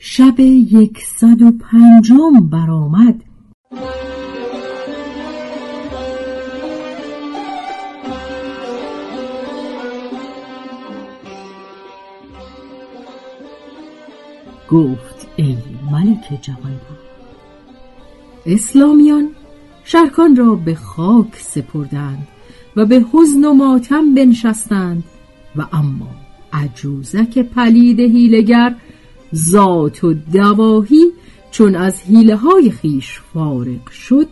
شب یکصد و پنجم برآمد. گفت ای ملک جهان اسلامیان شرکان را به خاک سپردند و به حزن و ماتم بنشستند و اما عجوزک پلید هیلگر ذات و دواهی چون از حیله های خیش فارغ شد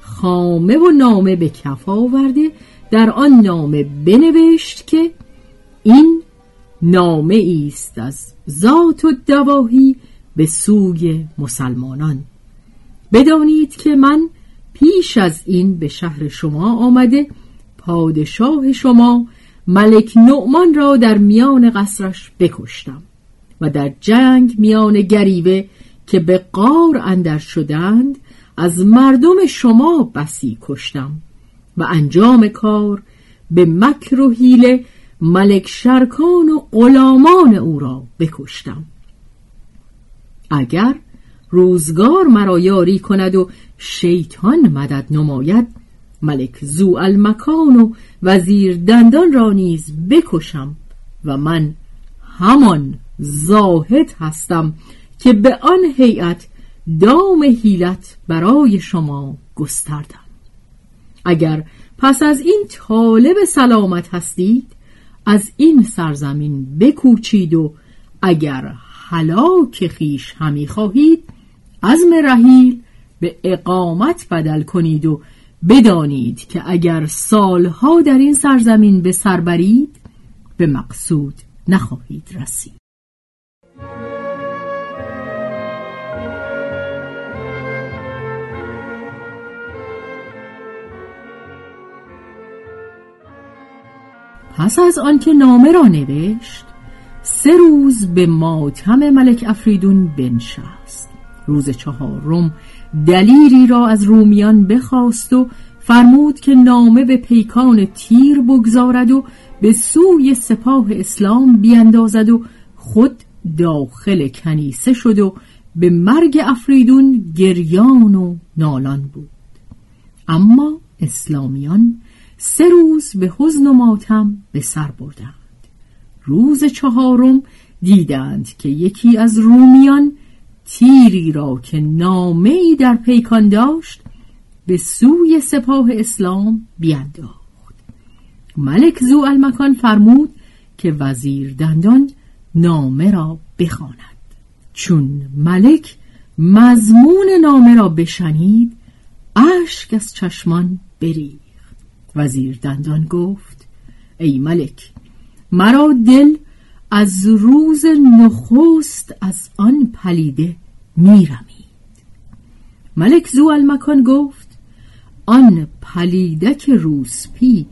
خامه و نامه به کف آورده در آن نامه بنوشت که این نامه است از ذات و دواهی به سوی مسلمانان. بدانید که من پیش از این به شهر شما آمده پادشاه شما ملک نعمان را در میان قصرش بکشتم. و در جنگ میان گریوه که به قار اندر شدند از مردم شما بسی کشتم و انجام کار به مکر و حیله ملک شرکان و غلامان او را بکشتم. اگر روزگار مرا یاری کند و شیطان مدد نماید ملک زو المکان و وزیر دندان را نیز بکشم و من همان زاهد هستم که به آن هیئت دام هیلت برای شما گستردم. اگر پس از این طالب سلامت هستید از این سرزمین بکوچید و اگر حلاک خیش همی خواهید عزم رحیل به اقامت بدل کنید و بدانید که اگر سالها در این سرزمین به سر برید به مقصود نخواهید رسید. پس از آنکه نامه را نوشت سه روز به ماتم ملک افریدون بنشست. روز چهارم دلیری را از رومیان بخواست و فرمود که نامه به پیکان تیر بگذارد و به سوی سپاه اسلام بیندازد و خود داخل کنیسه شد و به مرگ افریدون گریان و نالان بود. اما اسلامیان سه روز به حزن و ماتم به سر بردند. روز چهارم دیدند که یکی از رومیان تیری را که نامه ای در پیکان داشت به سوی سپاه اسلام بینداخت ملک زو المکان فرمود که وزیر دندان نامه را بخواند. چون ملک مضمون نامه را بشنید اشک از چشمان بریخت. وزیر دندان گفت ای ملک مرا دل از روز نخست از آن پلیده میرمید. ملک زو المکان گفت آن پلیدک روسپی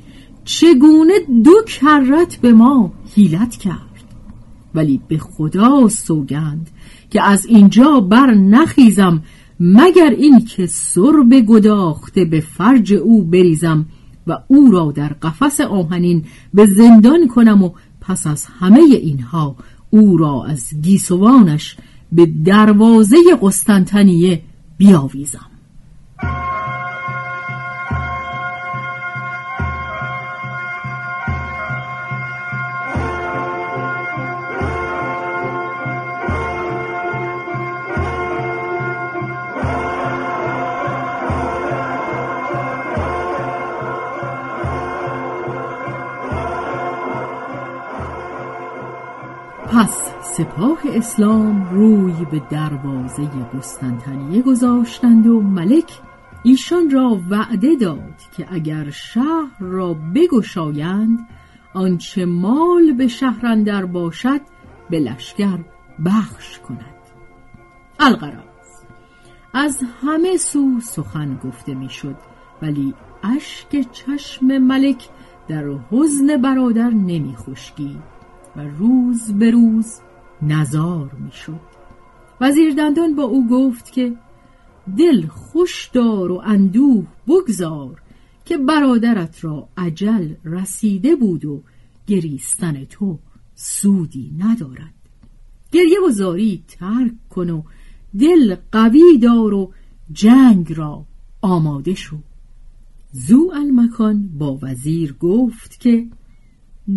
چگونه دو کرت به ما حیلت کرد؟ ولی به خدا سوگند که از اینجا بر نخیزم مگر این که سرب گداخته به فرج او بریزم و او را در قفس آهنین به زندان کنم و پس از همه اینها او را از گیسوانش به دروازه قسطنطنیه بیاویزم. سپاه اسلام روی به دروازه قسطنطنیه گذاشتند و ملک ایشان را وعده داد که اگر شهر را بگشایند آنچه مال به شهر اندر باشد به لشکر بخش کند. القرار از همه سو سخن گفته می‌شد ولی اشک چشم ملک در حزن برادر نمی خشکی و روز به روز نزار می‌شد. وزیر دندان با او گفت که دل خوش دار و اندوه بگذار که برادرت را عجل رسیده بود و گریستن تو سودی ندارد. گریه و زاری ترک کن و دل قوی دار و جنگ را آماده شو. زو المکان با وزیر گفت که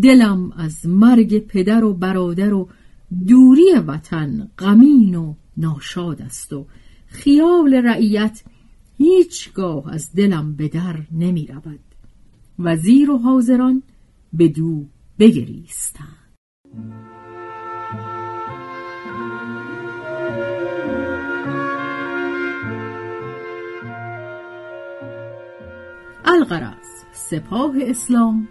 دلم از مرگ پدر و برادر و دوری وطن غمین و ناشاد است و خیال رعیت هیچگاه از دلم به در نمی رود. وزیر و حاضران به دو بگریستند. الغرض سپاه اسلام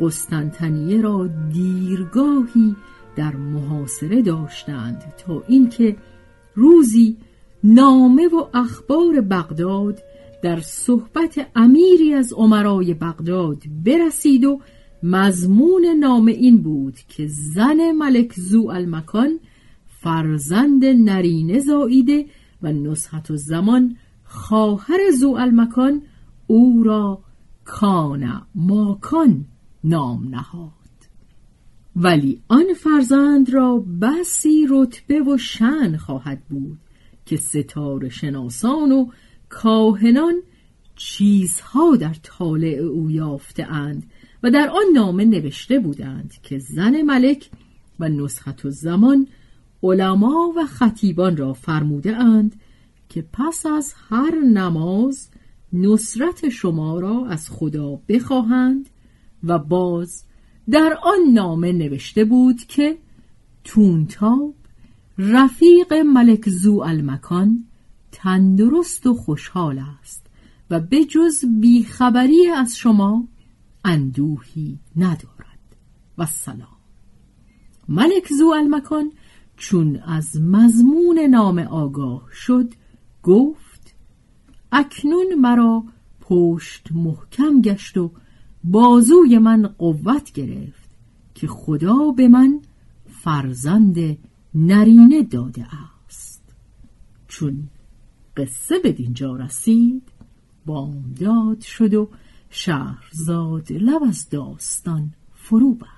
قسطنطنیه را دیرگاهی در محاصره داشتند تا اینکه روزی نامه و اخبار بغداد در صحبت امیری از عمرای بغداد برسید و مضمون نامه این بود که زن ملک زو المکان فرزند نرینه زاییده و نصحت و زمان خواهر زو المکان او را کان ماکان نام نهاد. ولی آن فرزند را بسی رتبه و شن خواهد بود که ستاره شناسان و کاهنان چیزها در طالع او یافته اند و در آن نامه نوشته بودند که زن ملک و نسخت و زمان علما و خطیبان را فرموده اند که پس از هر نماز نصرت شما را از خدا بخواهند و باز در آن نامه نوشته بود که تونتاب رفیق ملک زو المکان تندرست و خوشحال است و به جز بیخبری از شما اندوهی ندارد. و سلام ملک زو المکان چون از مضمون نام آگاه شد گفت اکنون مرا پشت محکم گشت و بازوی من قوت گرفت که خدا به من فرزند نرینه داده است. چون قصه به دینجا رسید بامداد شد و شهرزاد لب از داستان فرو به